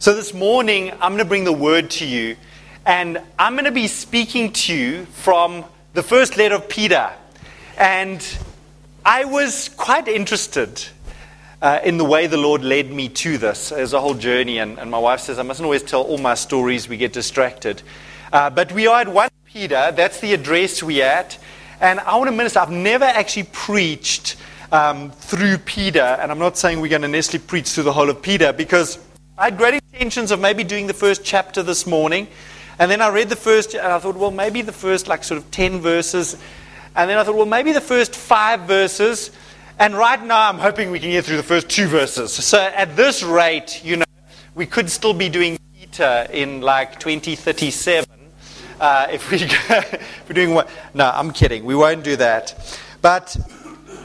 So this morning, I'm going to bring the word to you, and I'm going to be speaking to you from the first letter of Peter. And I was quite interested uh, in the way the Lord led me to this. There's a whole journey, and, and, my wife says I mustn't always tell all my stories, we get distracted. Uh, but we are at 1 Peter, that's the address we're at. And I want to minister. I've never actually preached um, through Peter, and I'm not saying we're going to necessarily preach through the whole of Peter because I had great intentions of maybe doing the first chapter this morning. And then I read the first, and I thought, well, maybe the first, like, sort of 10 verses. And then I thought, well, maybe the first five verses. And right now, I'm hoping we can get through the first two verses. So at this rate, you know, we could still be doing Peter in like 2037 uh, if, we, if we're doing what. No, I'm kidding. We won't do that. But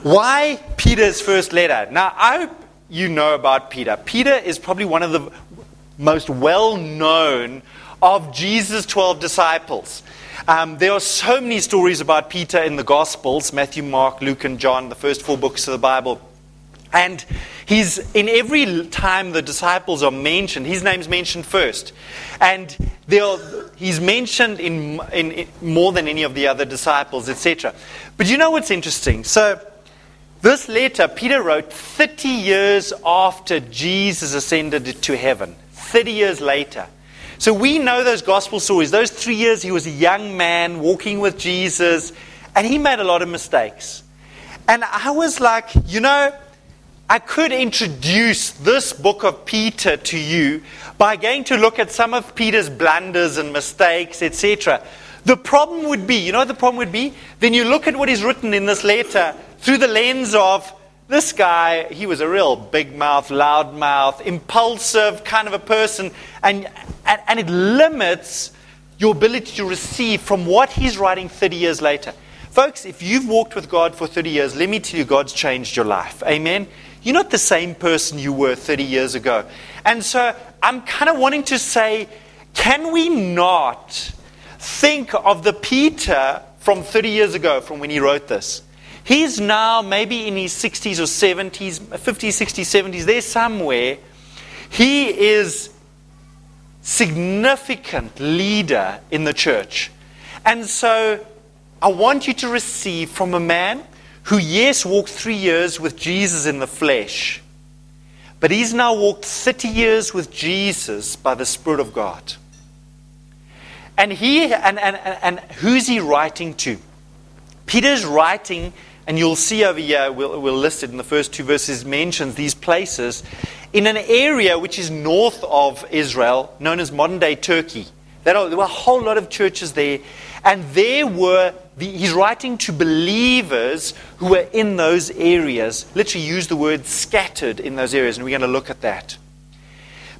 why Peter's first letter? Now, I you know about Peter. Peter is probably one of the most well known of Jesus' 12 disciples. Um, there are so many stories about Peter in the Gospels Matthew, Mark, Luke, and John, the first four books of the Bible. And he's in every time the disciples are mentioned, his name's mentioned first. And are, he's mentioned in, in, in more than any of the other disciples, etc. But you know what's interesting? So, this letter Peter wrote 30 years after Jesus ascended to heaven. 30 years later. So we know those gospel stories. Those three years he was a young man walking with Jesus, and he made a lot of mistakes. And I was like, you know, I could introduce this book of Peter to you by going to look at some of Peter's blunders and mistakes, etc. The problem would be, you know the problem would be? Then you look at what is written in this letter through the lens of this guy, he was a real big mouth, loud mouth, impulsive kind of a person, and, and, and it limits your ability to receive from what he's writing 30 years later. Folks, if you've walked with God for 30 years, let me tell you, God's changed your life. Amen? You're not the same person you were 30 years ago. And so I'm kind of wanting to say, can we not think of the Peter from 30 years ago, from when he wrote this? He's now maybe in his 60s or 70s, 50s, 60s, 70s, there somewhere. He is significant leader in the church. And so I want you to receive from a man who, yes, walked three years with Jesus in the flesh, but he's now walked 30 years with Jesus by the Spirit of God. And he and, and, and who's he writing to? Peter's writing and you'll see over here, we'll, we'll list it in the first two verses, mentions these places in an area which is north of Israel, known as modern day Turkey. There, were a whole lot of churches there, and there were, the, he's writing to believers who were in those areas, literally use the word scattered in those areas, and we're going to look at that.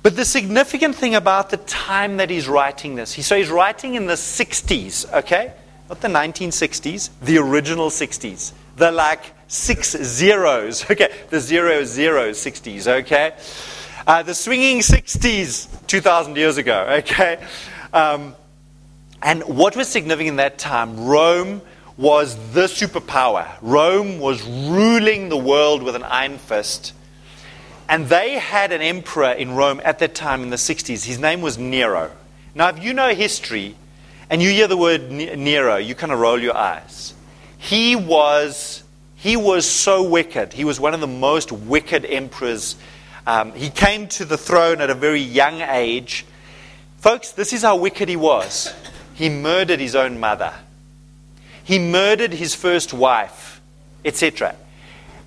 But the significant thing about the time that he's writing this, he, so he's writing in the 60s, okay? Not the 1960s, the original 60s the like six zeros. Okay, the zero zero 60s, okay? Uh, the swinging 60s 2,000 years ago, okay? Um, and what was significant in that time, Rome was the superpower. Rome was ruling the world with an iron fist. And they had an emperor in Rome at that time in the 60s. His name was Nero. Now, if you know history and you hear the word Nero, you kind of roll your eyes. He was, he was so wicked. He was one of the most wicked emperors. Um, he came to the throne at a very young age. Folks, this is how wicked he was. He murdered his own mother, he murdered his first wife, etc.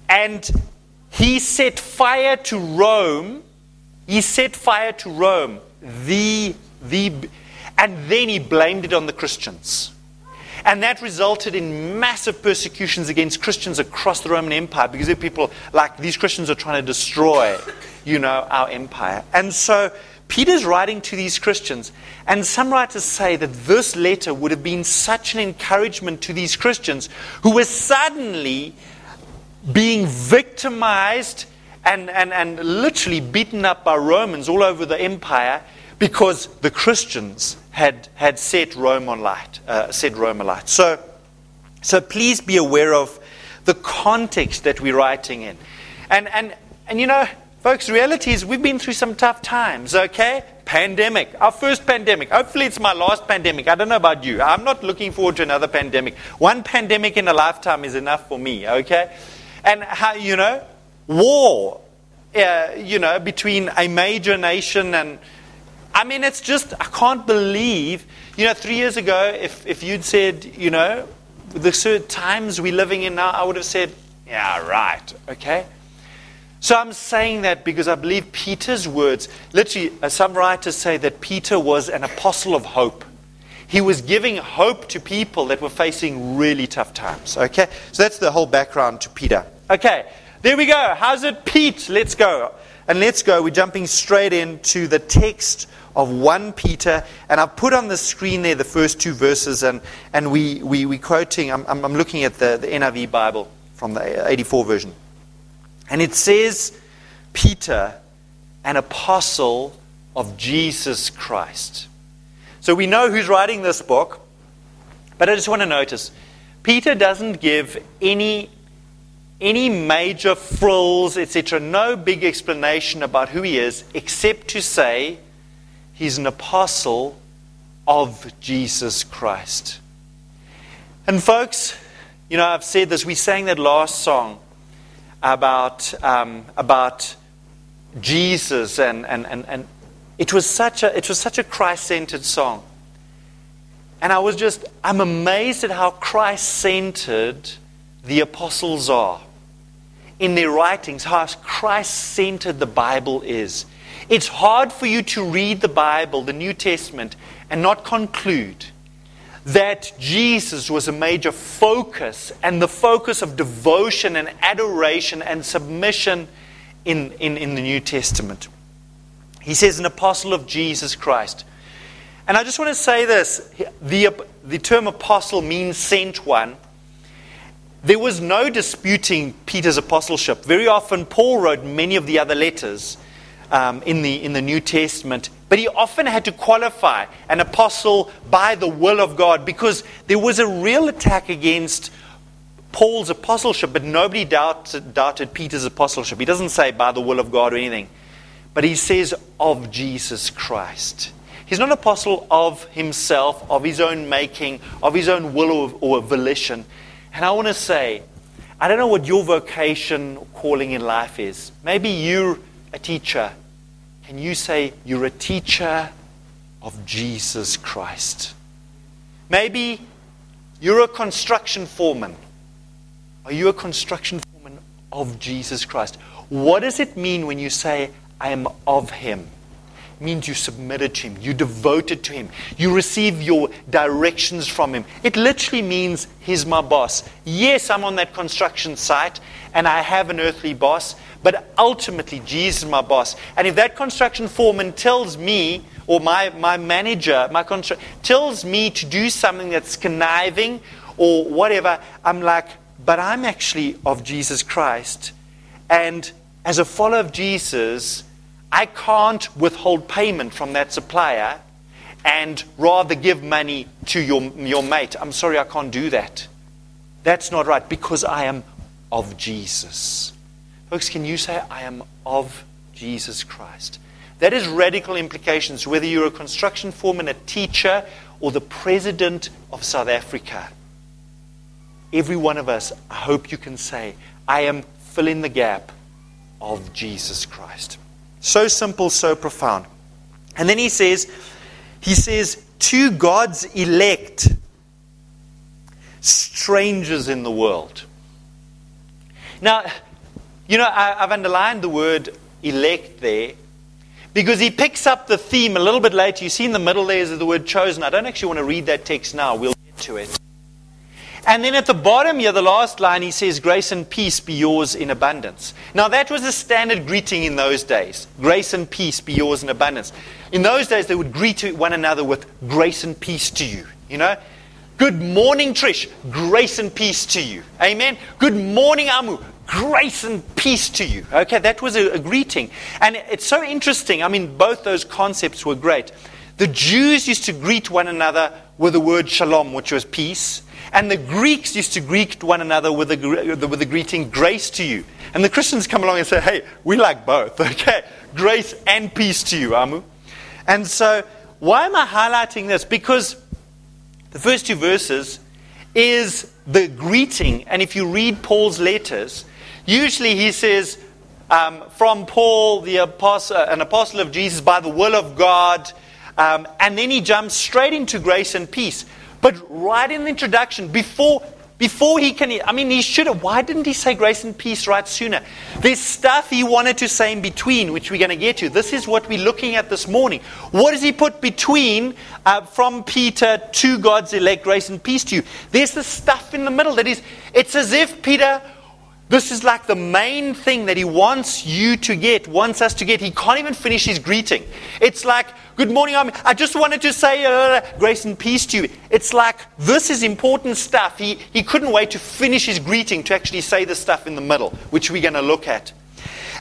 And he set fire to Rome. He set fire to Rome, the, the, and then he blamed it on the Christians. And that resulted in massive persecutions against Christians across the Roman Empire because people like these Christians are trying to destroy, you know, our empire. And so Peter's writing to these Christians, and some writers say that this letter would have been such an encouragement to these Christians who were suddenly being victimized and, and, and literally beaten up by Romans all over the empire because the Christians had, had set Rome on light, uh, set Rome alight. So, so please be aware of the context that we're writing in. And, and, and you know, Folks, reality is we've been through some tough times, okay? Pandemic, our first pandemic. Hopefully, it's my last pandemic. I don't know about you. I'm not looking forward to another pandemic. One pandemic in a lifetime is enough for me, okay? And how, you know, war, uh, you know, between a major nation and, I mean, it's just, I can't believe, you know, three years ago, if, if you'd said, you know, the times we're living in now, I would have said, yeah, right, okay? So I'm saying that because I believe Peter's words, literally, uh, some writers say that Peter was an apostle of hope. He was giving hope to people that were facing really tough times. Okay? So that's the whole background to Peter. Okay, there we go. How's it, Pete? Let's go. And let's go. We're jumping straight into the text of 1 Peter. And I've put on the screen there the first two verses, and, and we, we, we're quoting, I'm, I'm looking at the, the NIV Bible from the 84 version. And it says, Peter, an apostle of Jesus Christ. So we know who's writing this book, but I just want to notice Peter doesn't give any, any major frills, etc., no big explanation about who he is, except to say he's an apostle of Jesus Christ. And folks, you know, I've said this, we sang that last song about, um, about Jesus, and, and, and, and it, was such a, it was such a Christ centered song. And I was just, I'm amazed at how Christ centered the apostles are in their writings, how Christ centered the Bible is. It's hard for you to read the Bible, the New Testament, and not conclude that Jesus was a major focus and the focus of devotion and adoration and submission in, in, in the New Testament. He says, an apostle of Jesus Christ. And I just want to say this the, the term apostle means sent one. There was no disputing Peter's apostleship. Very often, Paul wrote many of the other letters um, in, the, in the New Testament. But he often had to qualify an apostle by the will of God because there was a real attack against Paul's apostleship, but nobody doubted, doubted Peter's apostleship. He doesn't say by the will of God or anything, but he says of Jesus Christ. He's not an apostle of himself, of his own making, of his own will or, or volition. And I want to say, I don't know what your vocation calling in life is. Maybe you're a teacher, can you say you're a teacher of Jesus Christ? Maybe you're a construction foreman. Are you a construction foreman of Jesus Christ? What does it mean when you say, I am of Him? Means you submitted to Him, you devoted to Him, you receive your directions from Him. It literally means He's my boss. Yes, I'm on that construction site and I have an earthly boss, but ultimately, Jesus is my boss. And if that construction foreman tells me, or my, my manager, my constru- tells me to do something that's conniving or whatever, I'm like, but I'm actually of Jesus Christ. And as a follower of Jesus, I can't withhold payment from that supplier and rather give money to your, your mate. I'm sorry, I can't do that. That's not right because I am of Jesus. Folks, can you say, I am of Jesus Christ? That is radical implications, whether you're a construction foreman, a teacher, or the president of South Africa. Every one of us, I hope you can say, I am filling the gap of Jesus Christ. So simple, so profound. And then he says, he says, to God's elect, strangers in the world. Now, you know, I, have underlined the word elect there because he picks up the theme a little bit later. You see in the middle there is the word chosen. I don't actually want to read that text now. We'll get to it. And then at the bottom here, the last line, he says, Grace and peace be yours in abundance. Now, that was a standard greeting in those days. Grace and peace be yours in abundance. In those days, they would greet one another with grace and peace to you. You know? Good morning, Trish. Grace and peace to you. Amen. Good morning, Amu grace and peace to you. Okay, that was a, a, greeting. And it's so interesting. I mean, both those concepts were great. The Jews used to greet one another with the word shalom, which was peace. And the Greeks used to greet one another with the, with the greeting, grace to you. And the Christians come along and say, hey, we like both, okay? Grace and peace to you, Amu. And so, why am I highlighting this? Because the first two verses is the greeting. And if you read Paul's letters, usually he says, um, from Paul, the apostle, an apostle of Jesus by the will of God. Um, and then he jumps straight into grace and peace. But right in the introduction, before, before he can, I mean, he should have. Why didn't he say grace and peace right sooner? There's stuff he wanted to say in between, which we're going to get to. This is what we're looking at this morning. What does he put between uh, from Peter to God's elect, grace and peace to you? There's the stuff in the middle that is, it's as if Peter this is like the main thing that he wants you to get, wants us to get. He can't even finish his greeting. It's like, Good morning, Army. I just wanted to say uh, grace and peace to you. It's like this is important stuff. He, he couldn't wait to finish his greeting to actually say the stuff in the middle, which we're going to look at.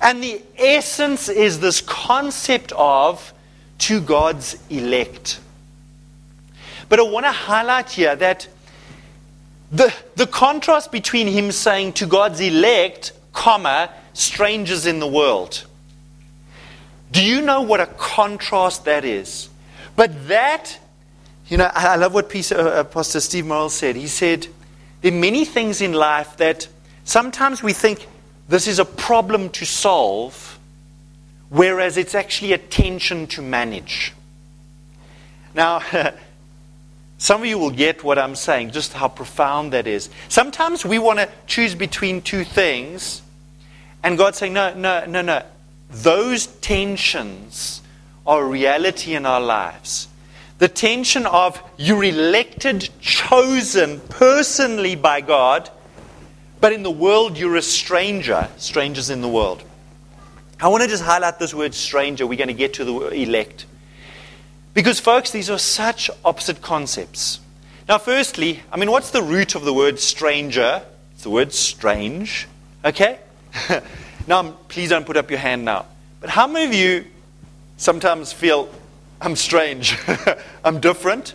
And the essence is this concept of to God's elect. But I want to highlight here that the, the contrast between him saying to God's elect, comma, strangers in the world. Do you know what a contrast that is? But that, you know, I love what uh, Pastor Steve Murrell said. He said, there are many things in life that sometimes we think this is a problem to solve, whereas it's actually a tension to manage. Now, Some of you will get what I'm saying, just how profound that is. Sometimes we want to choose between two things, and God's saying, no, no, no, no. Those tensions are reality in our lives. The tension of you're elected, chosen personally by God, but in the world you're a stranger, strangers in the world. I want to just highlight this word stranger. We're going to get to the elect. Because, folks, these are such opposite concepts. Now, firstly, I mean, what's the root of the word stranger? It's the word strange. Okay? now, please don't put up your hand now. But how many of you sometimes feel, I'm strange, I'm different?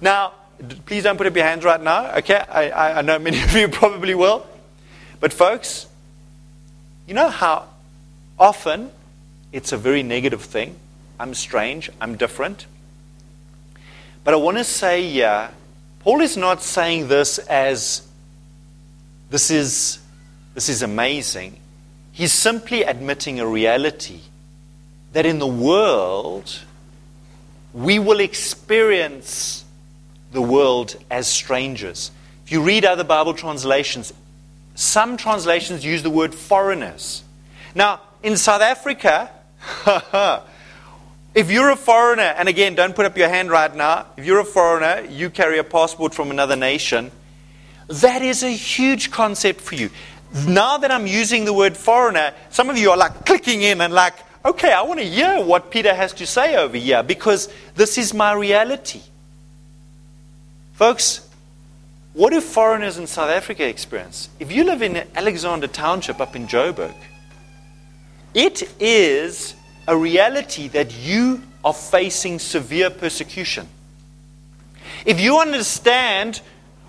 Now, please don't put up your hands right now. Okay? I, I know many of you probably will. But, folks, you know how often it's a very negative thing I'm strange, I'm different. But I want to say yeah, Paul is not saying this as this is, this is amazing. He's simply admitting a reality that in the world, we will experience the world as strangers. If you read other Bible translations, some translations use the word foreigners. Now, in South Africa, If you're a foreigner, and again, don't put up your hand right now, if you're a foreigner, you carry a passport from another nation, that is a huge concept for you. Now that I'm using the word foreigner, some of you are like clicking in and like, okay, I want to hear what Peter has to say over here because this is my reality. Folks, what do foreigners in South Africa experience? If you live in Alexander Township up in Joburg, it is a reality that you are facing severe persecution. If you understand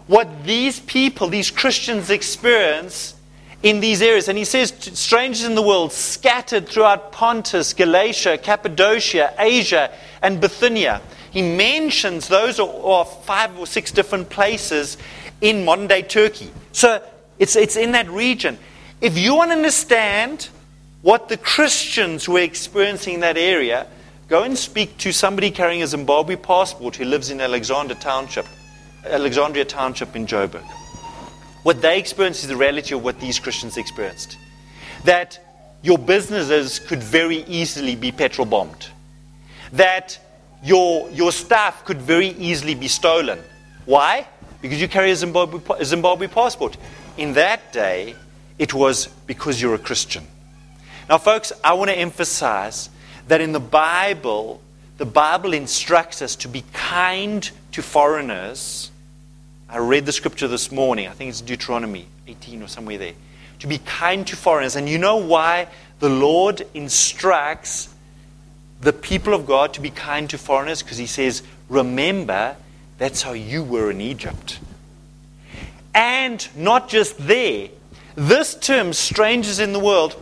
what these people, these Christians experience in these areas, and he says, strangers in the world scattered throughout Pontus, Galatia, Cappadocia, Asia, and Bithynia. He mentions those are, five or six different places in modern day Turkey. So it's, it's in that region. If you want to understand what the Christians were experiencing in that area, go and speak to somebody carrying a Zimbabwe passport who lives in Alexander Township, Alexandria Township in Joburg. What they experienced is the reality of what these Christians experienced. That your businesses could very easily be petrol bombed. That your, your staff could very easily be stolen. Why? Because you carry a Zimbabwe, a Zimbabwe passport. In that day, it was because you're a Christian. Now, folks, I want to emphasize that in the Bible, the Bible instructs us to be kind to foreigners. I read the scripture this morning. I think it's Deuteronomy 18 or somewhere there. To be kind to foreigners. And you know why the Lord instructs the people of God to be kind to foreigners? Because He says, remember That's how you were in Egypt. And not just there. This term, strangers in the world,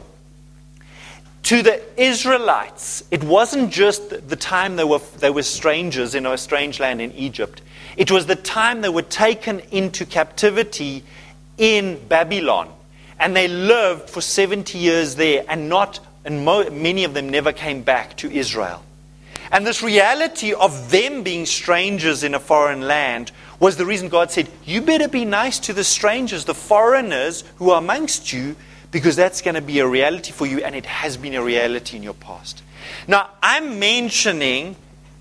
to the Israelites, it wasn't just the time they were, they were strangers in a strange land in Egypt. It was the time they were taken into captivity in Babylon. And they lived for 70 years there, and, not, and mo- many of them never came back to Israel. And this reality of them being strangers in a foreign land was the reason God said, You better be nice to the strangers, the foreigners who are amongst you, because that's going to be a reality for you, and it has been a reality in your past. Now, I'm mentioning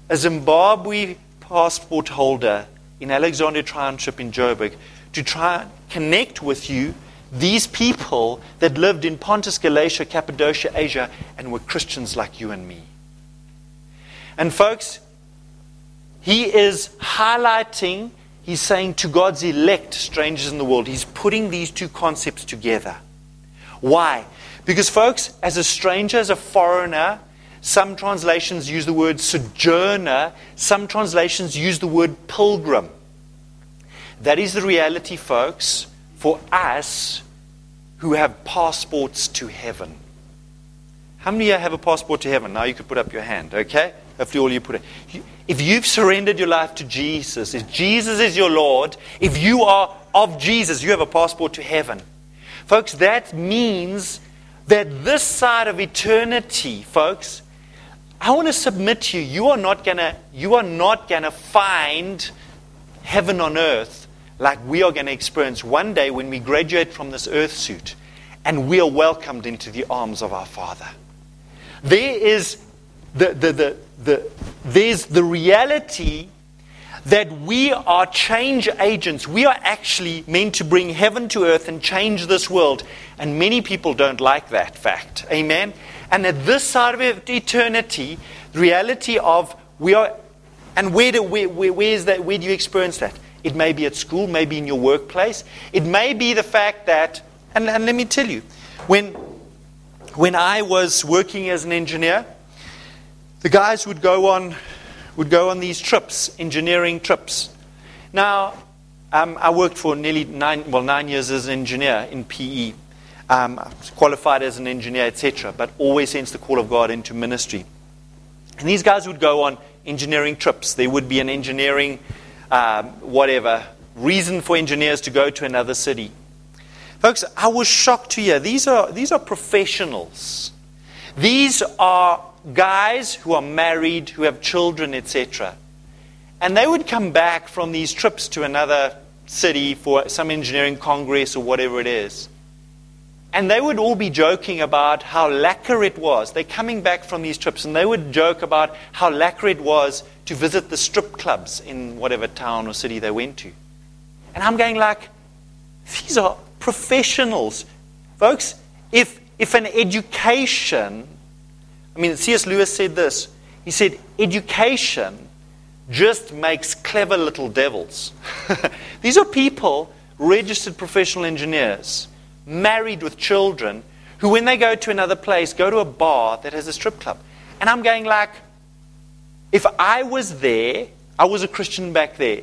a Zimbabwe passport holder in Alexandria Township in Joburg to try and connect with you these people that lived in Pontus, Galatia, Cappadocia, Asia, and were Christians like you and me. And, folks, he is highlighting, he's saying to God's elect, strangers in the world, he's putting these two concepts together. Why? Because, folks, as a stranger, as a foreigner, some translations use the word sojourner, some translations use the word pilgrim. That is the reality, folks, for us who have passports to heaven. How many of you have a passport to heaven? Now you could put up your hand, okay? Hopefully, all you put it. If you've surrendered your life to Jesus, if Jesus is your Lord, if you are of Jesus, you have a passport to heaven. Folks, that means that this side of eternity, folks, I want to submit to you, you are not gonna, you are not gonna find heaven on earth like we are to experience one day when we graduate from this earth suit and we are welcomed into the arms of our Father. There is the, the, the, the, there's the reality that we are change agents. We are actually meant to bring heaven to earth and change this world. And many people don't like that fact. Amen? And at this side of eternity, the reality of we are, and where do, where, where, where is that, where do you experience that? It may be at school, maybe in your workplace. It may be the fact that, and, and let me tell you, when, when I was working as an engineer, the guys would go on, would go on these trips, engineering trips. Now, um, I worked for nearly nine, well, nine years as an engineer in PE. Um, qualified as an engineer, etc., but always sensed the call of God into ministry. And these guys would go on engineering trips. There would be an engineering, um, whatever, reason for engineers to go to another city. Folks, I was shocked to hear these are, these are professionals. These are guys who are married, who have children, etc. And they would come back from these trips to another city for some engineering congress or whatever it is. And they would all be joking about how lekker it was. They're coming back from these trips and they would joke about how lekker it was to visit the strip clubs in whatever town or city they went to. And I'm going like, these are professionals. Folks, if, if an education I mean, C.S. Lewis said this. He said, Education just makes clever little devils. These are people, registered professional engineers, married with children, who, when they go to another place, go to a bar that has a strip club. And I'm going, like, if I was there, I was a Christian back there.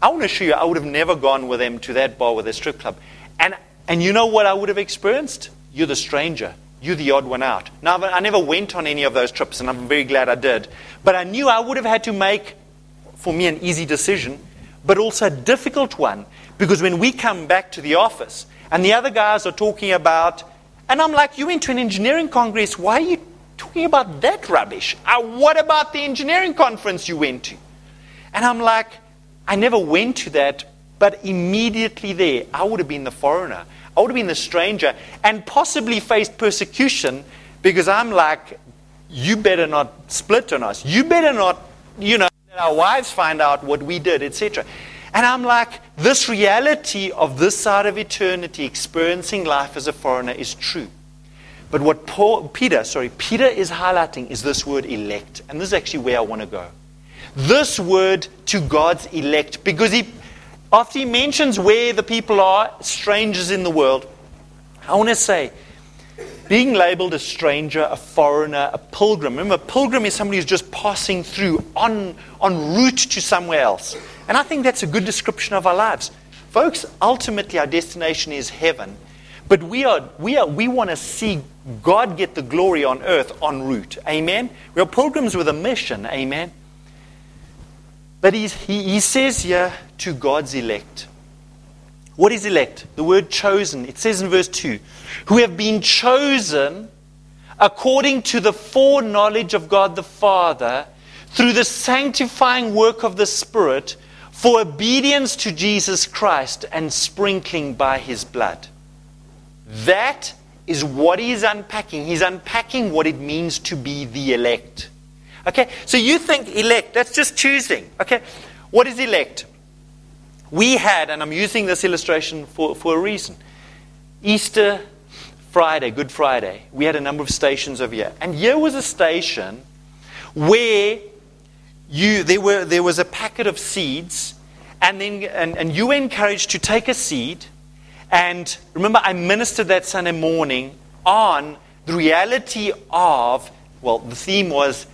I want to assure you, I would have never gone with them to that bar with a strip club. And, and you know what I would have experienced? You're the stranger. You're the odd one out. Now, I never went on any of those trips, and I'm very glad I did. But I knew I would have had to make, for me, an easy decision, but also a difficult one. Because when we come back to the office, and the other guys are talking about, and I'm like, you went to an engineering congress, why are you talking about that rubbish? Uh, what about the engineering conference you went to? And I'm like, I never went to that, but immediately there, I would have been the foreigner. I would have been the stranger and possibly faced persecution because I'm like, you better not split on us. You better not, you know, let our wives find out what we did, etc. And I'm like, this reality of this side of eternity, experiencing life as a foreigner, is true. But what Paul, Peter, sorry, Peter is highlighting is this word elect. And this is actually where I want to go. This word to God's elect, because he, after he mentions where the people are, strangers in the world, I want to say being labeled a stranger, a foreigner, a pilgrim. Remember, a pilgrim is somebody who's just passing through on, en route to somewhere else. And I think that's a good description of our lives. Folks, ultimately, our destination is heaven. But we, are, we, are, we want to see God get the glory on earth en route. Amen? We are pilgrims with a mission. Amen? But he, he says here to God's elect. What is elect? The word chosen. It says in verse 2 who have been chosen according to the foreknowledge of God the Father through the sanctifying work of the Spirit for obedience to Jesus Christ and sprinkling by his blood. That is what he's unpacking. He's unpacking what it means to be the elect. Okay, so you think elect, that's just choosing. Okay, what is elect? We had, and I'm using this illustration for, for a reason, Easter Friday, Good Friday, we had a number of stations over here. And here was a station where you, there, were, there was a packet of seeds, and, then, and, and you were encouraged to take a seed. And remember, I ministered that Sunday morning on the reality of, well, the theme was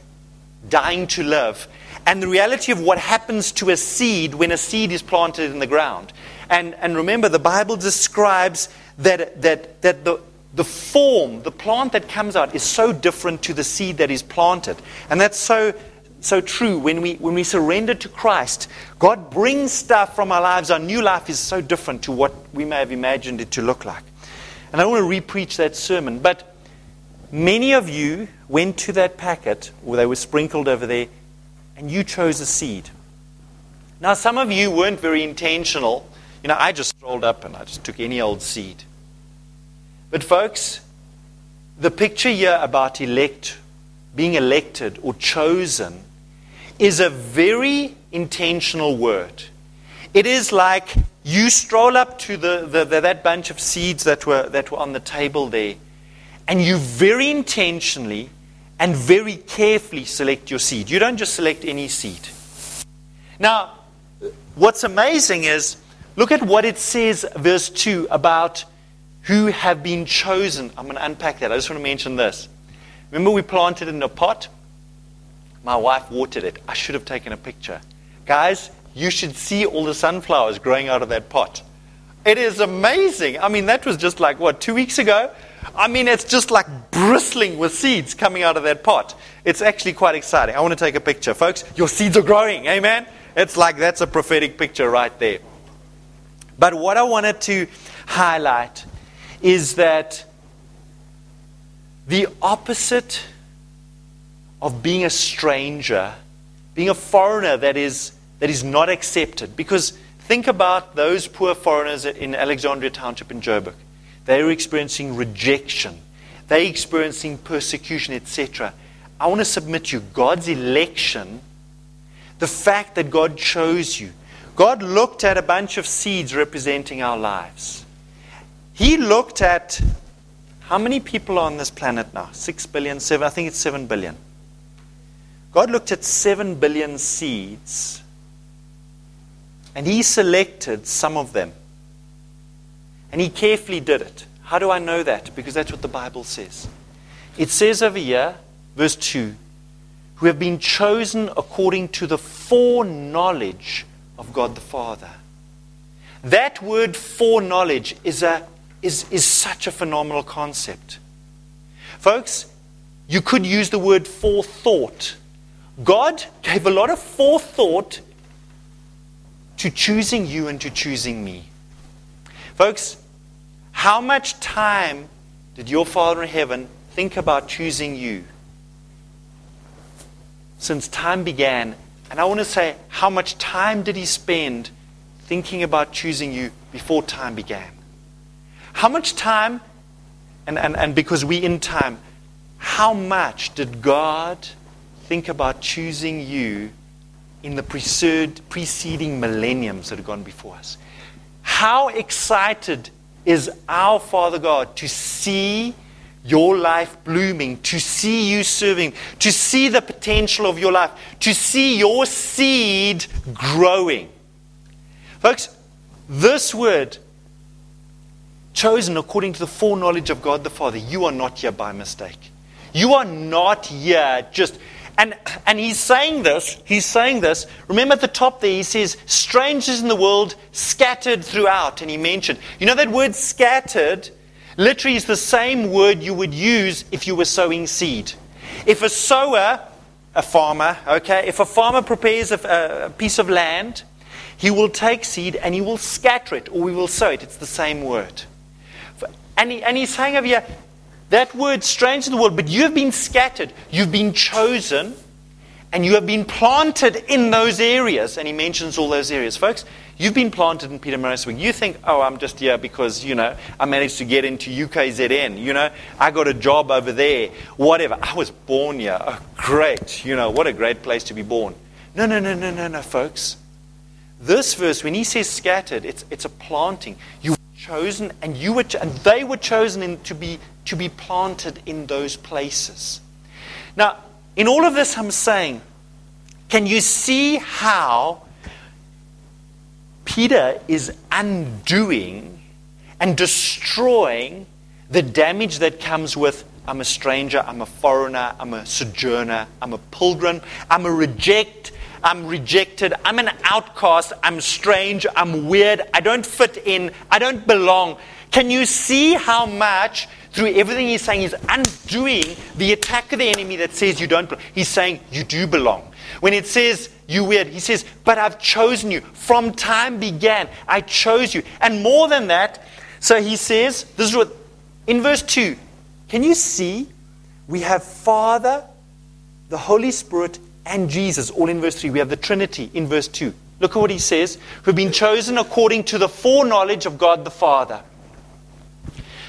dying to live, and the reality of what happens to a seed when a seed is planted in the ground. And, and remember, the Bible describes that, that, that the, the form, the plant that comes out, is so different to the seed that is planted. And that's so, so true. When we, when we surrender to Christ, God brings stuff from our lives. Our new life is so different to what we may have imagined it to look like. And I don't want to repreach that sermon, but Many of you went to that packet where they were sprinkled over there and you chose a seed. Now, some of you weren't very intentional. You know, I just strolled up and I just took any old seed. But, folks, the picture here about elect, being elected or chosen, is a very intentional word. It is like you stroll up to the, the, the, that bunch of seeds that were, that were on the table there and you very intentionally and very carefully select your seed. You don't just select any seed. Now, what's amazing is look at what it says, verse 2, about who have been chosen. I'm going to unpack that. I just want to mention this. Remember, we planted in a pot? My wife watered it. I should have taken a picture. Guys, you should see all the sunflowers growing out of that pot. It is amazing. I mean, that was just like, what, two weeks ago? I mean, it's just like bristling with seeds coming out of that pot. It's actually quite exciting. I want to take a picture. Folks, your seeds are growing. Amen? It's like that's a prophetic picture right there. But what I wanted to highlight is that the opposite of being a stranger, being a foreigner that is, that is not accepted, because think about those poor foreigners in Alexandria Township in Joburg. They are experiencing rejection. They're experiencing persecution, etc. I want to submit to you God's election, the fact that God chose you. God looked at a bunch of seeds representing our lives. He looked at how many people are on this planet now? Six billion, seven, I think it's seven billion. God looked at seven billion seeds and He selected some of them and he carefully did it. How do I know that? Because that's what the Bible says. It says over here, verse 2, who have been chosen according to the foreknowledge of God the Father. That word foreknowledge is, a, is, is such a phenomenal concept. Folks, you could use the word forethought. God gave a lot of forethought to choosing you and to choosing me. Folks, how much time did your Father in heaven think about choosing you? Since time began. And I want to say, how much time did He spend thinking about choosing you before time began? How much time, and, and, and because we in time, how much did God think about choosing you in the preceding millenniums that have gone before us? How excited is our Father God to see your life blooming, to see you serving, to see the potential of your life, to see your seed growing. Folks, this word, chosen according to the foreknowledge of God the Father. You are not here by mistake. You are not here just. And, and he's saying this, he's saying this. Remember at the top there, he says, strangers in the world scattered throughout. And he mentioned, you know that word scattered literally is the same word you would use if you were sowing seed. If a sower, a farmer, okay, if a farmer prepares a, a piece of land, he will take seed and he will scatter it or we will sow it. It's the same word. And, he, and he's saying over here, that word strange to the world, but you have been scattered, you've been chosen, and you have been planted in those areas. And he mentions all those areas. Folks, you've been planted in Peter Pietermaritzburg. You think, oh, I'm just here because, you know, I managed to get into UKZN. You know, I got a job over there. Whatever. I was born here. Oh, great. You know, what a great place to be born. No, no, no, no, no, no, folks. This verse, when he says scattered, it's, it's a planting. You chosen, and you were, and they were chosen in, to be to be planted in those places. Now, in all of this, I'm saying, can you see how Peter is undoing and destroying the damage that comes with I'm a stranger, I'm a foreigner, I'm a sojourner, I'm a pilgrim, I'm a reject, I'm rejected, I'm an outcast, I'm strange, I'm weird, I don't fit in, I don't belong. Can you see how much, through everything he's saying, he's undoing the attack of the enemy that says you don't belong? He's saying you do belong. When it says you weird, he says, but I've chosen you. From time began, I chose you. And more than that, so he says, this is what, in verse 2, can you see we have Father, the Holy Spirit, and Jesus, all in verse 3. We have the Trinity in verse 2. Look at what he says who've been chosen according to the foreknowledge of God the Father.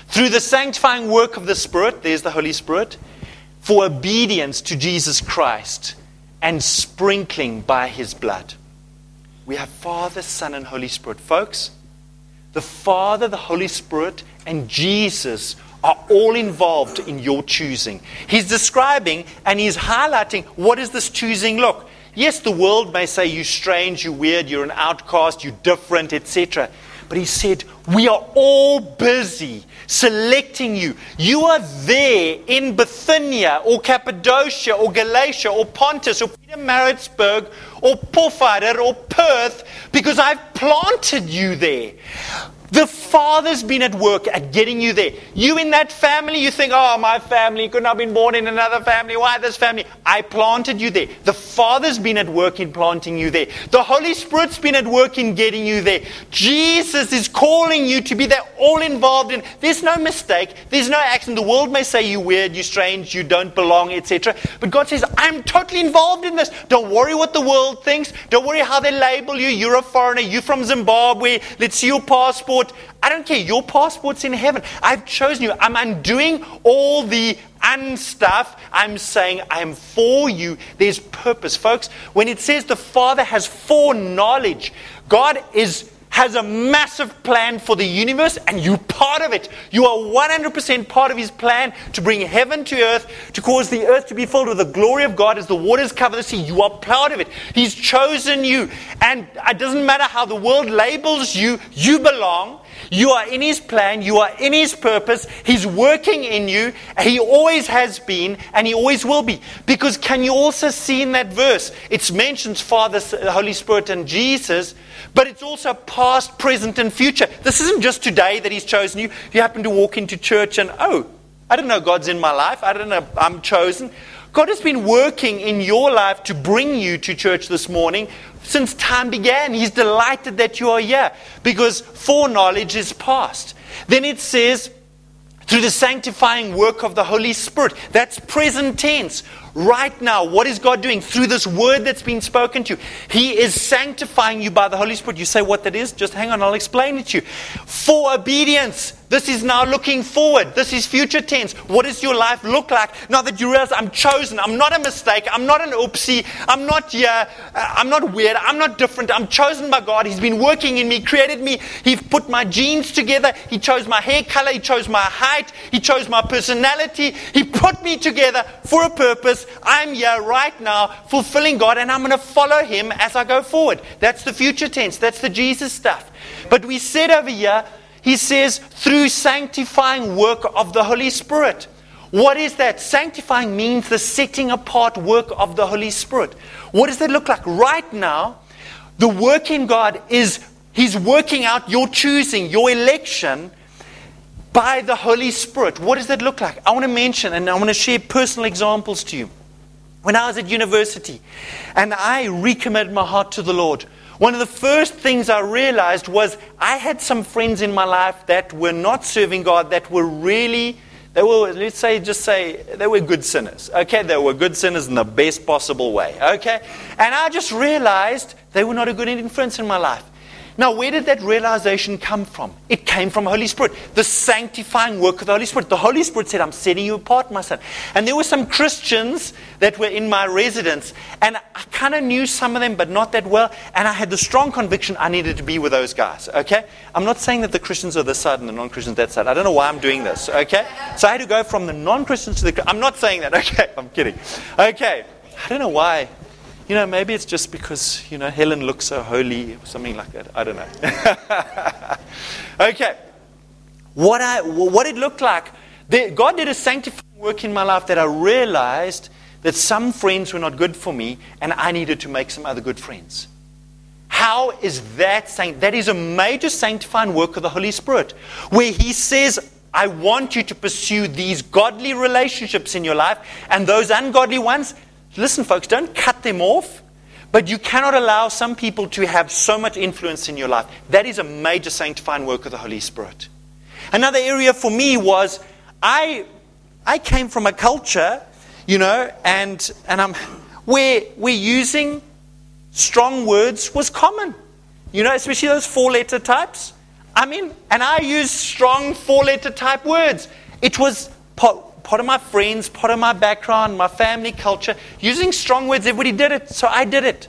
Through the sanctifying work of the Spirit, there's the Holy Spirit, for obedience to Jesus Christ and sprinkling by his blood. We have Father, Son, and Holy Spirit. Folks, the Father, the Holy Spirit, and Jesus are all involved in your choosing. He's describing and he's highlighting what is this choosing look. Yes, the world may say you're strange, you're weird, you're an outcast, you're different, etc. But he said, We are all busy selecting you. You are there in Bithynia or Cappadocia or Galatia or Pontus or Pietermaritzburg or Porphyder or Perth because I've planted you there. The Father's been at work at getting you there. You in that family, you think, oh, my family couldn't have been born in another family. Why this family? I planted you there. The Father's been at work in planting you there. The Holy Spirit's been at work in getting you there. Jesus is calling you to be there, all involved in. There's no mistake. There's no accident. The world may say you're weird, you're strange, you don't belong, etc. But God says, I'm totally involved in this. Don't worry what the world thinks. Don't worry how they label you. You're a foreigner. You're from Zimbabwe. Let's see your passport passport. I don't care. Your passport's in heaven. I've chosen you. I'm undoing all the unstuff. I'm saying I'm for you. There's purpose. Folks, when it says the Father has foreknowledge, God is has a massive plan for the universe and you're part of it. You are 100% part of his plan to bring heaven to earth, to cause the earth to be filled with the glory of God as the waters cover the sea. You are part of it. He's chosen you. And it doesn't matter how the world labels you, you belong. You are in His plan. You are in His purpose. He's working in you. He always has been and He always will be. Because can you also see in that verse? It mentions Father, the uh, Holy Spirit, and Jesus, but it's also past, present, and future. This isn't just today that He's chosen you. You happen to walk into church and, oh, I don't know God's in my life. I don't know I'm chosen. God has been working in your life to bring you to church this morning since time began. He's delighted that you are here because foreknowledge is past. Then it says, through the sanctifying work of the Holy Spirit. That's present tense. Right now, what is God doing through this word that's been spoken to you? He is sanctifying you by the Holy Spirit. You say what that is? Just hang on, I'll explain it to you. For obedience. This is now looking forward. This is future tense. What does your life look like now that you realize I'm chosen? I'm not a mistake. I'm not an oopsie. I'm not here. Uh, I'm not weird. I'm not different. I'm chosen by God. He's been working in me, created me. He put my genes together. He chose my hair color. He chose my height. He chose my personality. He put me together for a purpose. I'm here right now fulfilling God and I'm going to follow Him as I go forward. That's the future tense. That's the Jesus stuff. But we said over here, He says, through sanctifying work of the Holy Spirit. What is that? Sanctifying means the setting apart work of the Holy Spirit. What does that look like? Right now, the work in God is He's working out your choosing, your election by the Holy Spirit. What does that look like? I want to mention and I want to share personal examples to you. When I was at university and I recommitted my heart to the Lord, one of the first things I realized was I had some friends in my life that were not serving God, that were really, they were, let's say, just say, they were good sinners. Okay, they were good sinners in the best possible way. Okay? And I just realized they were not a good influence in my life. Now, where did that realization come from? It came from the Holy Spirit, the sanctifying work of the Holy Spirit. The Holy Spirit said, I'm setting you apart, my son. And there were some Christians that were in my residence, and I kind of knew some of them, but not that well. And I had the strong conviction I needed to be with those guys, okay? I'm not saying that the Christians are this side and the non Christians that side. I don't know why I'm doing this, okay? So I had to go from the non Christians to the. I'm not saying that, okay? I'm kidding. Okay. I don't know why you know, maybe it's just because, you know, Helen looks so holy or something like that. I don't know. okay. What, I, what it looked like, God did a sanctifying work in my life that I realized that some friends were not good for me and I needed to make some other good friends. How is that saying? That is a major sanctifying work of the Holy Spirit, where He says, I want you to pursue these godly relationships in your life, and those ungodly ones, Listen, folks, don't cut them off, but you cannot allow some people to have so much influence in your life. That is a major sanctifying work of the Holy Spirit. Another area for me was I, I came from a culture, you know, and, and I'm, where, where using strong words was common. You know, especially those four letter types. I mean, and I used strong four letter type words. It was part of my friends, part of my background, my family culture. Using strong words, everybody did it, so I did it.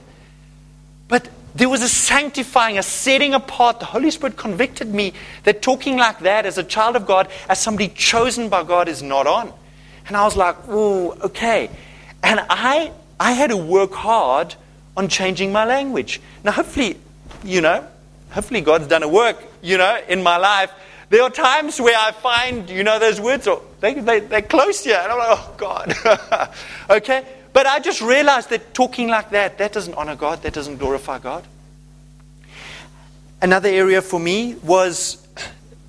But there was a sanctifying, a setting apart. The Holy Spirit convicted me that talking like that as a child of God, as somebody chosen by God, is not on. And I was like, oh, okay. And I, I had to work hard on changing my language. Now, hopefully, you know, hopefully God's done a work, you know, in my life there are times where I find, you know, those words, or they, they, they're close here. And I'm like, oh, God. okay? But I just realized that talking like that, that doesn't honor God, that doesn't glorify God. Another area for me was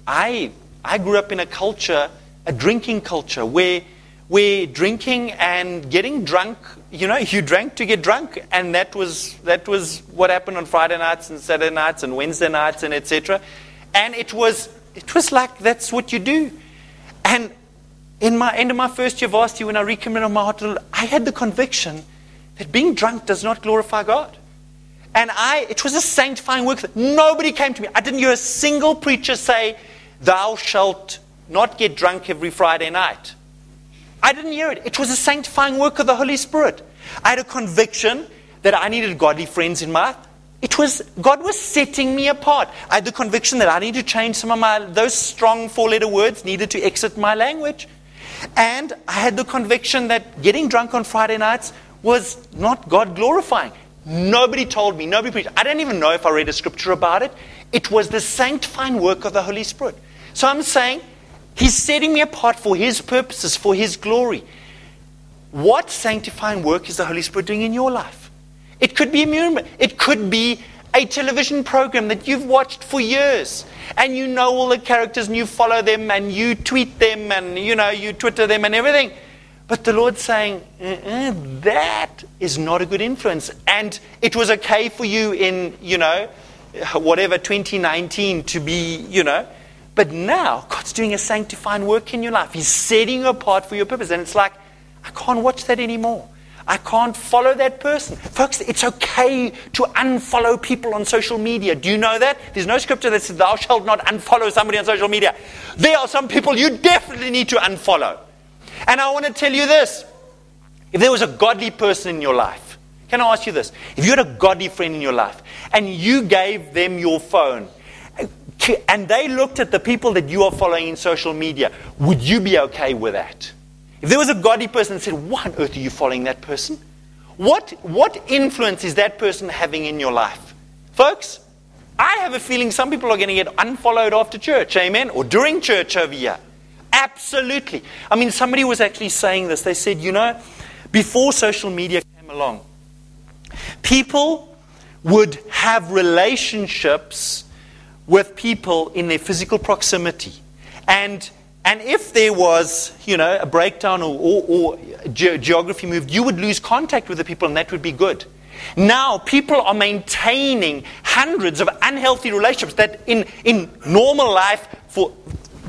I, I grew up in a culture, a drinking culture, where, where drinking and getting drunk, you know, you drank to get drunk, and that was, that was what happened on Friday nights and Saturday nights and Wednesday nights and etc. And it was it was like that's what you do. And in my end of my first year of varsity, when I recommitted my heart, I had the conviction that being drunk does not glorify God. And I, it was a sanctifying work. Nobody came to me. I didn't hear a single preacher say, "Thou shalt not get drunk every Friday night." I didn't hear it. It was a sanctifying work of the Holy Spirit. I had a conviction that I needed godly friends in my life. It was God was setting me apart. I had the conviction that I need to change some of my those strong four-letter words needed to exit my language. And I had the conviction that getting drunk on Friday nights was not God glorifying. Nobody told me, nobody preached. I don't even know if I read a scripture about it. It was the sanctifying work of the Holy Spirit. So I'm saying He's setting me apart for His purposes, for His glory. What sanctifying work is the Holy Spirit doing in your life? It could be a movement. It could be a television program that you've watched for years and you know all the characters and you follow them and you tweet them and you know you twitter them and everything. But the lord's saying uh-uh, that is not a good influence. And it was okay for you in you know whatever 2019 to be you know. But now god's doing a sanctifying work in your life. He's setting you apart for your purpose. And it's like i can't watch that anymore I can't follow that person. Folks, it's okay to unfollow people on social media. Do you know that? There's no scripture that says, Thou shalt not unfollow somebody on social media. There are some people you definitely need to unfollow. And I want to tell you this if there was a godly person in your life, can I ask you this? If you had a godly friend in your life and you gave them your phone, and they looked at the people that you are following in social media, would you be okay with that? If there was a godly person that said, Why on earth are you following that person? What, what influence is that person having in your life? Folks, I have a feeling some people are going to get unfollowed after church, amen, or during church over here. Absolutely. I mean, somebody was actually saying this. They said, you know, before social media came along, people would have relationships with people in their physical proximity. And, and if there was, you know, a breakdown or, or, or ge- geography moved, you would lose contact with the people and that would be good. Now, people are maintaining hundreds of unhealthy relationships that in, in normal life, for,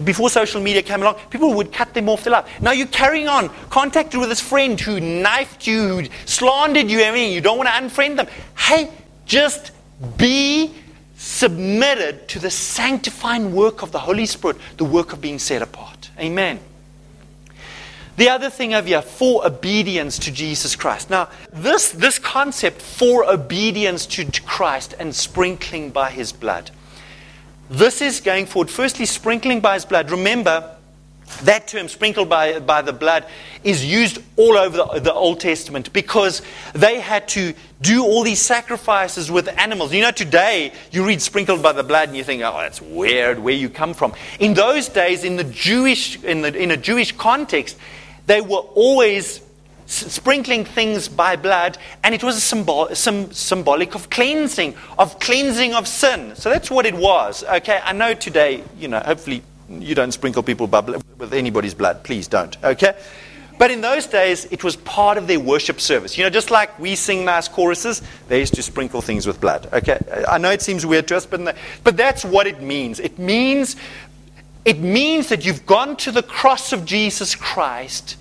before social media came along, people would cut them off their life. Now you're carrying on, contacted with this friend who knifed you, who slandered you, mean, you don't want to unfriend them. Hey, just be submitted to the sanctifying work of the Holy Spirit, the work of being set apart. Amen. The other thing over here, for obedience to Jesus Christ. Now, this, this concept for obedience to Christ and sprinkling by his blood. This is going forward. Firstly, sprinkling by his blood. Remember, that term, sprinkled by, by the blood, is used all over the, the, Old Testament because they had to do all these sacrifices with animals. You know, today you read sprinkled by the blood and you think, oh, that's weird, where you come from. In those days, in, the Jewish, in, the, in a Jewish context, they were always sprinkling things by blood, and it was a symbol, symbolic of cleansing, of cleansing of sin. So that's what it was. Okay, I know today, you know, hopefully you don't sprinkle people with anybody's blood. Please don't. Okay? But in those days, it was part of their worship service. You know, just like we sing nice choruses, they used to sprinkle things with blood. Okay? I know it seems weird to us, but, but that's what it means. It means it means that you've gone to the cross of Jesus Christ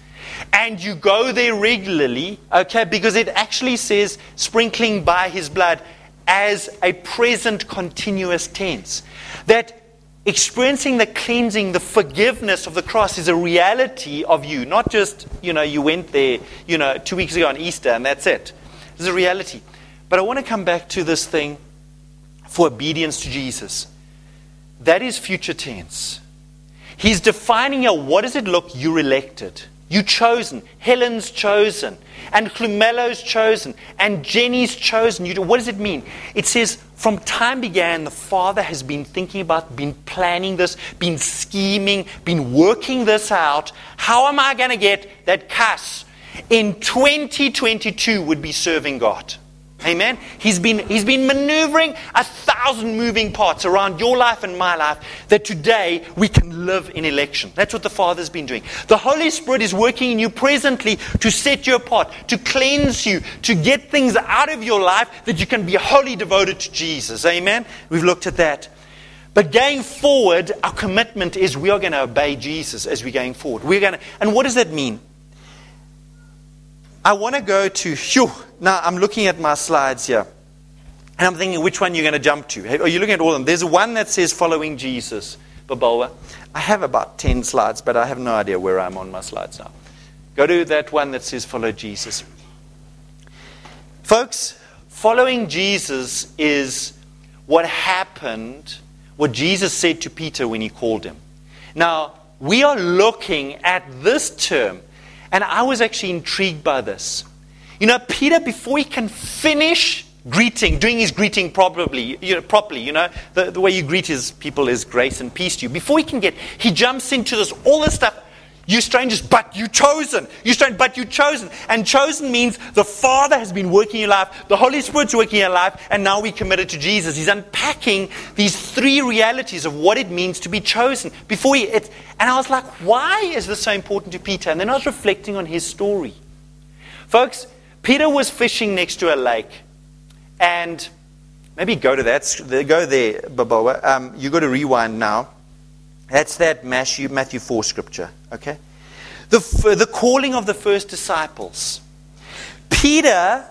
and you go there regularly, okay, because it actually says sprinkling by his blood as a present continuous tense. That experiencing the cleansing, the forgiveness of the cross is a reality of you, not just, you know, you went there, you know, two weeks ago on Easter and that's it. It's a reality. But I want to come back to this thing for obedience to Jesus. That is future tense. He's defining a what does it look you're elected? You chosen. Helen's chosen. And Klumelo's chosen. And Jenny's chosen. You, do, what does it mean? It says, from time began, the Father has been thinking about, been planning this, been scheming, been working this out. How am I going to get that cuss in 2022 would be serving God? Amen. He's been, he's been maneuvering a thousand moving parts around your life and my life that today we can live in election. That's what the Father's been doing. The Holy Spirit is working in you presently to set you apart, to cleanse you, to get things out of your life that you can be wholly devoted to Jesus. Amen. We've looked at that. But going forward, our commitment is we are going to obey Jesus as we're going forward. We're going to, and what does that mean? I want to go to, now I'm looking at my slides here. And I'm thinking which one you're going to jump to. Are you looking at all of them? There's one that says following Jesus, Babalwa. I have about 10 slides, but I have no idea where I'm on my slides now. Go to that one that says follow Jesus. Folks, following Jesus is what happened, what Jesus said to Peter when he called him. Now, we are looking at this term and I was actually intrigued by this. You know, Peter, before he can finish greeting, doing his greeting properly, you know, properly, you know, the, the way you greet his people is grace and peace to you. Before he can get, he jumps into this, all this stuff. You strangers, but you chosen. You strange, but you chosen. And chosen means the Father has been working in your life, the Holy Spirit's working in your life, and now we committed to Jesus. He's unpacking these three realities of what it means to be chosen. Before he, it, and I was like, why is this so important to Peter? And then I was reflecting on his story. Folks, Peter was fishing next to a lake, and maybe go to that, go there, Babalwa. Um, you got to rewind now. That's that Matthew, Matthew 4 scripture, okay? The, the calling of the first disciples. Peter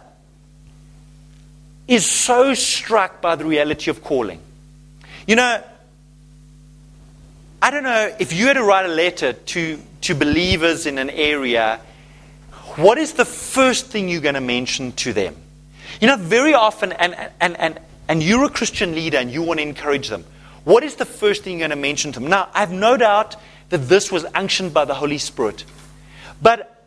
is so struck by the reality of calling. You know, I don't know if you had to write a letter to, to believers in an area, what is the first thing you're going to mention to them? You know, very often, and, and, and, and you're a Christian leader and you want to encourage them. What is the first thing you're going to mention to them? Now, I have no doubt that this was unctioned by the Holy Spirit. But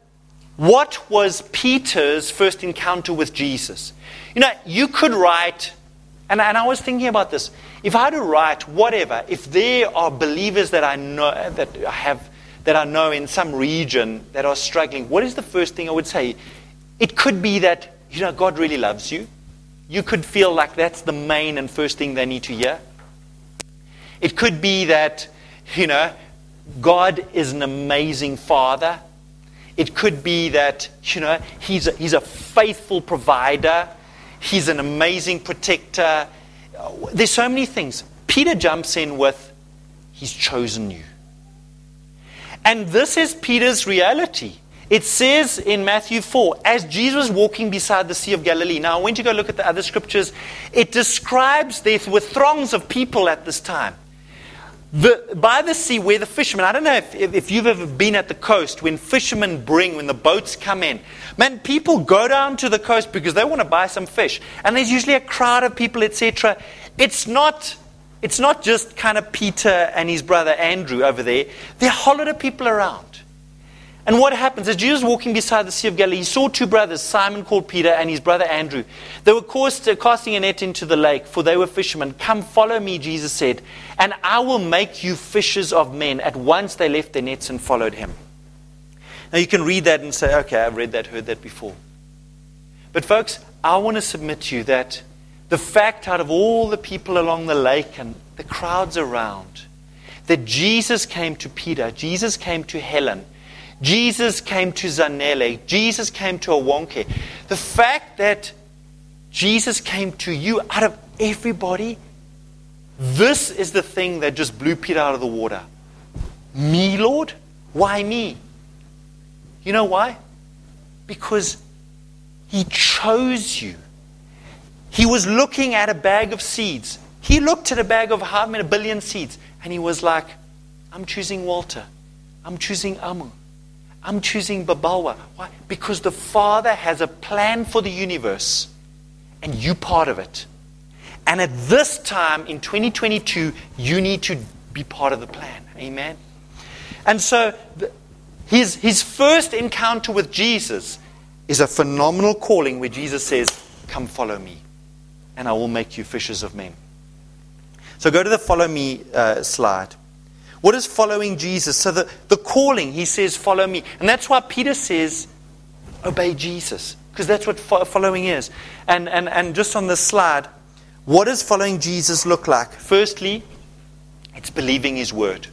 what was Peter's first encounter with Jesus? You know, you could write And, and I was thinking about this. If I had to write whatever, if there are believers that I know that I have that I know in some region that are struggling, what is the first thing I would say? It could be that, you know, God really loves you. You could feel like that's the main and first thing they need to hear. It could be that, you know, God is an amazing father. It could be that, you know, he's a, he's a faithful provider. He's an amazing protector. There's so many things. Peter jumps in with, He's chosen you. And this is Peter's reality. It says in Matthew 4, as Jesus was walking beside the Sea of Galilee. Now, when you go look at the other scriptures, it describes there were throngs of people at this time. The, by the sea, where the fishermen, I don't know if, if, if you've ever been at the coast, when fishermen bring, when the boats come in, man, people go down to the coast because they want to buy some fish. And there's usually a crowd of people, etc. It's not it's not just kind of Peter and his brother Andrew over there. There are a whole lot of people around. And what happens as Jesus walking beside the Sea of Galilee, he saw two brothers, Simon called Peter and his brother Andrew. They were uh, casting a net into the lake, for they were fishermen. Come, follow me, Jesus said, and I will make you fishers of men. At once they left their nets and followed him. Now you can read that and say, okay, I've read that, heard that before. But folks, I want to submit to you that the fact out of all the people along the lake and the crowds around that Jesus came to Peter, Jesus came to Helen, Jesus came to Zanele, Jesus came to Awonke. The fact that Jesus came to you out of everybody, this is the thing that just blew Peter out of the water. Me, Lord? Why me? You know why? Because he chose you. He was looking at a bag of seeds. He looked at a bag of how many billion seeds, and he was like, I'm choosing Walter. I'm choosing Amu. I'm choosing Babalwa. Why? Because the Father has a plan for the universe, and you part of it. And at this time in 2022, you need to be part of the plan. Amen. And so the, his, his first encounter with Jesus is a phenomenal calling where Jesus says, Come follow me and I will make you fishers of men. So go to the follow me uh, slide. What is following Jesus? So the, the calling, he says, follow me. And that's why Peter says, obey Jesus, because that's what fo- following is. And, and, and just on this slide, what does following Jesus look like? Firstly, it's believing his word.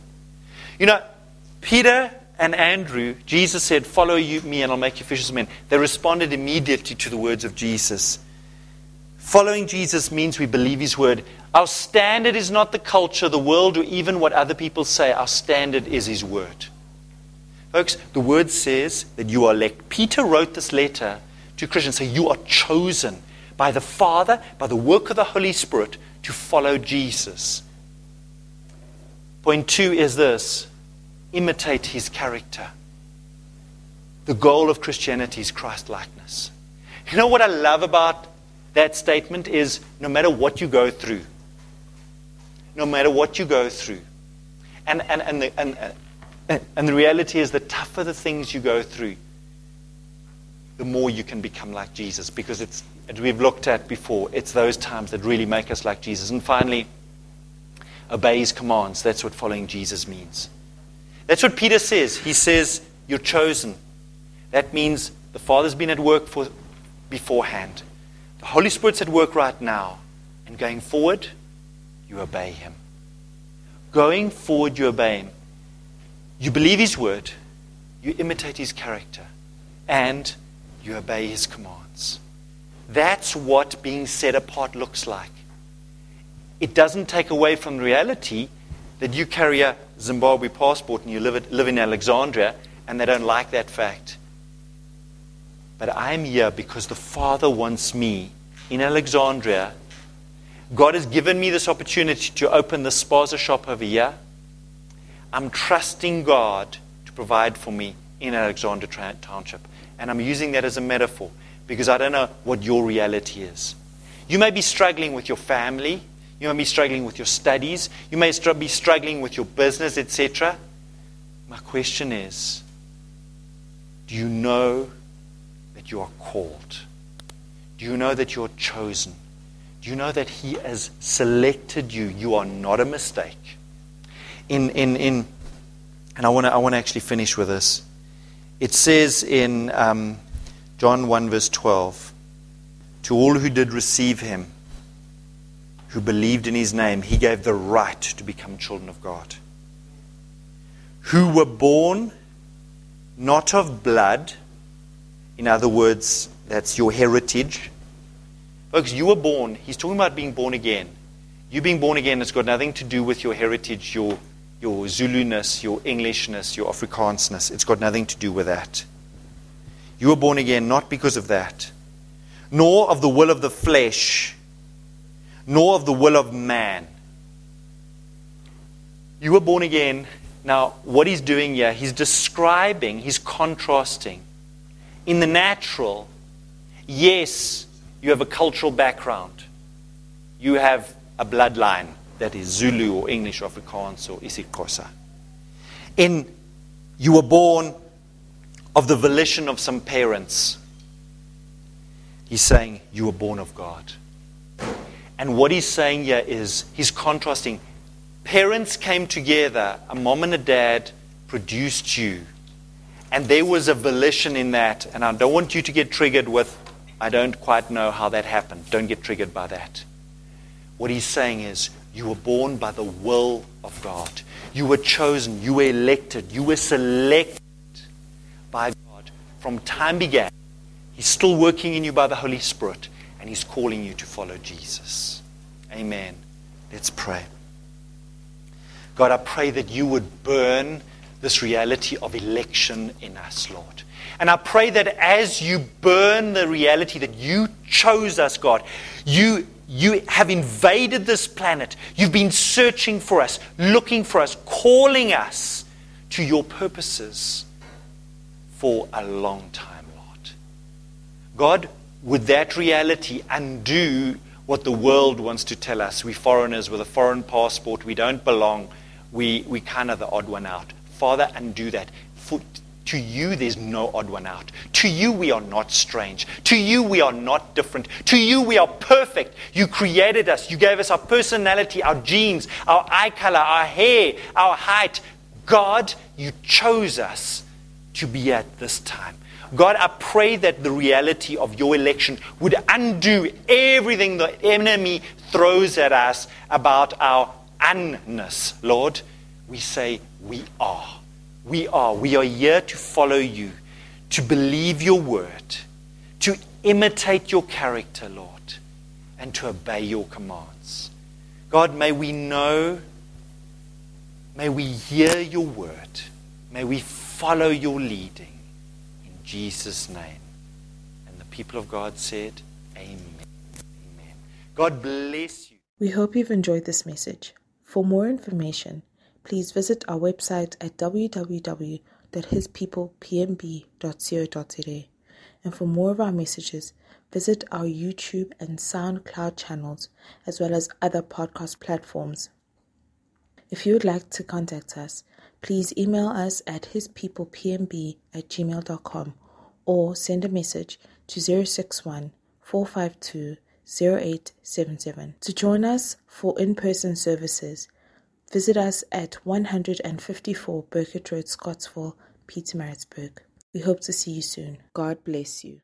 You know, Peter and Andrew, Jesus said, Follow you, me, and I'll make you fishers of men. They responded immediately to the words of Jesus. Following Jesus means we believe his word. Our standard is not the culture, the world, or even what other people say. Our standard is his word. Folks, the word says that you are elect. Peter wrote this letter to Christians saying, You are chosen by the Father, by the work of the Holy Spirit, to follow Jesus. Point two is this imitate his character. The goal of Christianity is Christ likeness. You know what I love about that statement is no matter what you go through, no matter what you go through, and, and, and, the, and, uh, and the reality is the tougher the things you go through, the more you can become like Jesus because it's, as we've looked at before, it's those times that really make us like Jesus. And finally, obey his commands. That's what following Jesus means. That's what Peter says. He says, You're chosen. That means the Father's been at work for beforehand. The Holy Spirit's at work right now. And going forward, you obey Him. Going forward, you obey Him. You believe His word, you imitate His character, and you obey His commands. That's what being set apart looks like. It doesn't take away from the reality that you carry a Zimbabwe passport and you live, live in Alexandria, and they don't like that fact. But I'm here because the Father wants me in Alexandria. God has given me this opportunity to open the spaza shop over here. I'm trusting God to provide for me in Alexandria Township. And I'm using that as a metaphor because I don't know what your reality is. You may be struggling with your family. You may be struggling with your studies. You may be struggling with your business, etc. My question is do you know that you are called? Do you know that you're chosen? Do you know that He has selected you? You are not a mistake. In, in, in, and I want to I wanna actually finish with this. It says in um, John 1, verse 12 To all who did receive Him, who believed in His name, He gave the right to become children of God. Who were born not of blood, in other words, that's your heritage Oh, Folks, you were born, he's talking about being born again. You being born again has got nothing to do with your heritage, your, your Zuluness, your Englishness, your Afrikaansness. It's got nothing to do with that. You were born again not because of that, nor of the will of the flesh, nor of the will of man. You were born again. Now, what he's doing here, he's describing, he's contrasting. In the natural, yes, you have a cultural background. You have a bloodline that is Zulu or English or Afrikaans or isiXhosa. In you were born of the volition of some parents. He's saying you were born of God. And what he's saying here is he's contrasting. Parents came together, a mom and a dad produced you. And there was a volition in that. And I don't want you to get triggered with I don't quite know how that happened. Don't get triggered by that. What he's saying is, you were born by the will of God. You were chosen. You were elected. You were selected by God. From time began, He's still working in you by the Holy Spirit, and He's calling you to follow Jesus. Amen. Let's pray. God, I pray that you would burn this reality of election in us, Lord. And I pray that as you burn the reality that you chose us, God, you, you have invaded this planet. You've been searching for us, looking for us, calling us to your purposes for a long time, Lord. God, would that reality undo what the world wants to tell us? We foreigners with a foreign passport, we don't belong, we, we kind of the odd one out. Father, undo that. For, to you, there's no odd one out. To you, we are not strange. To you, we are not different. To you, we are perfect. You created us. You gave us our personality, our genes, our eye color, our hair, our height. God, you chose us to be at this time. God, I pray that the reality of your election would undo everything the enemy throws at us about our unness. Lord, we say we are. We are. We are here to follow you, to believe your word, to imitate your character, Lord, and to obey your commands. God, may we know, may we hear your word, may we follow your leading. In Jesus' name. And the people of God said, Amen. Amen. God bless you. We hope you've enjoyed this message. For more information, please visit our website at www.hispeoplepmb.co.za. And for more of our messages, visit our YouTube and SoundCloud channels, as well as other podcast platforms. If you would like to contact us, please email us at hispeoplepmb at gmail.com or send a message to 061 452 0877. To join us for in person services, Visit us at 154 Burkett Road, Scottsville, Pietermaritzburg. We hope to see you soon. God bless you.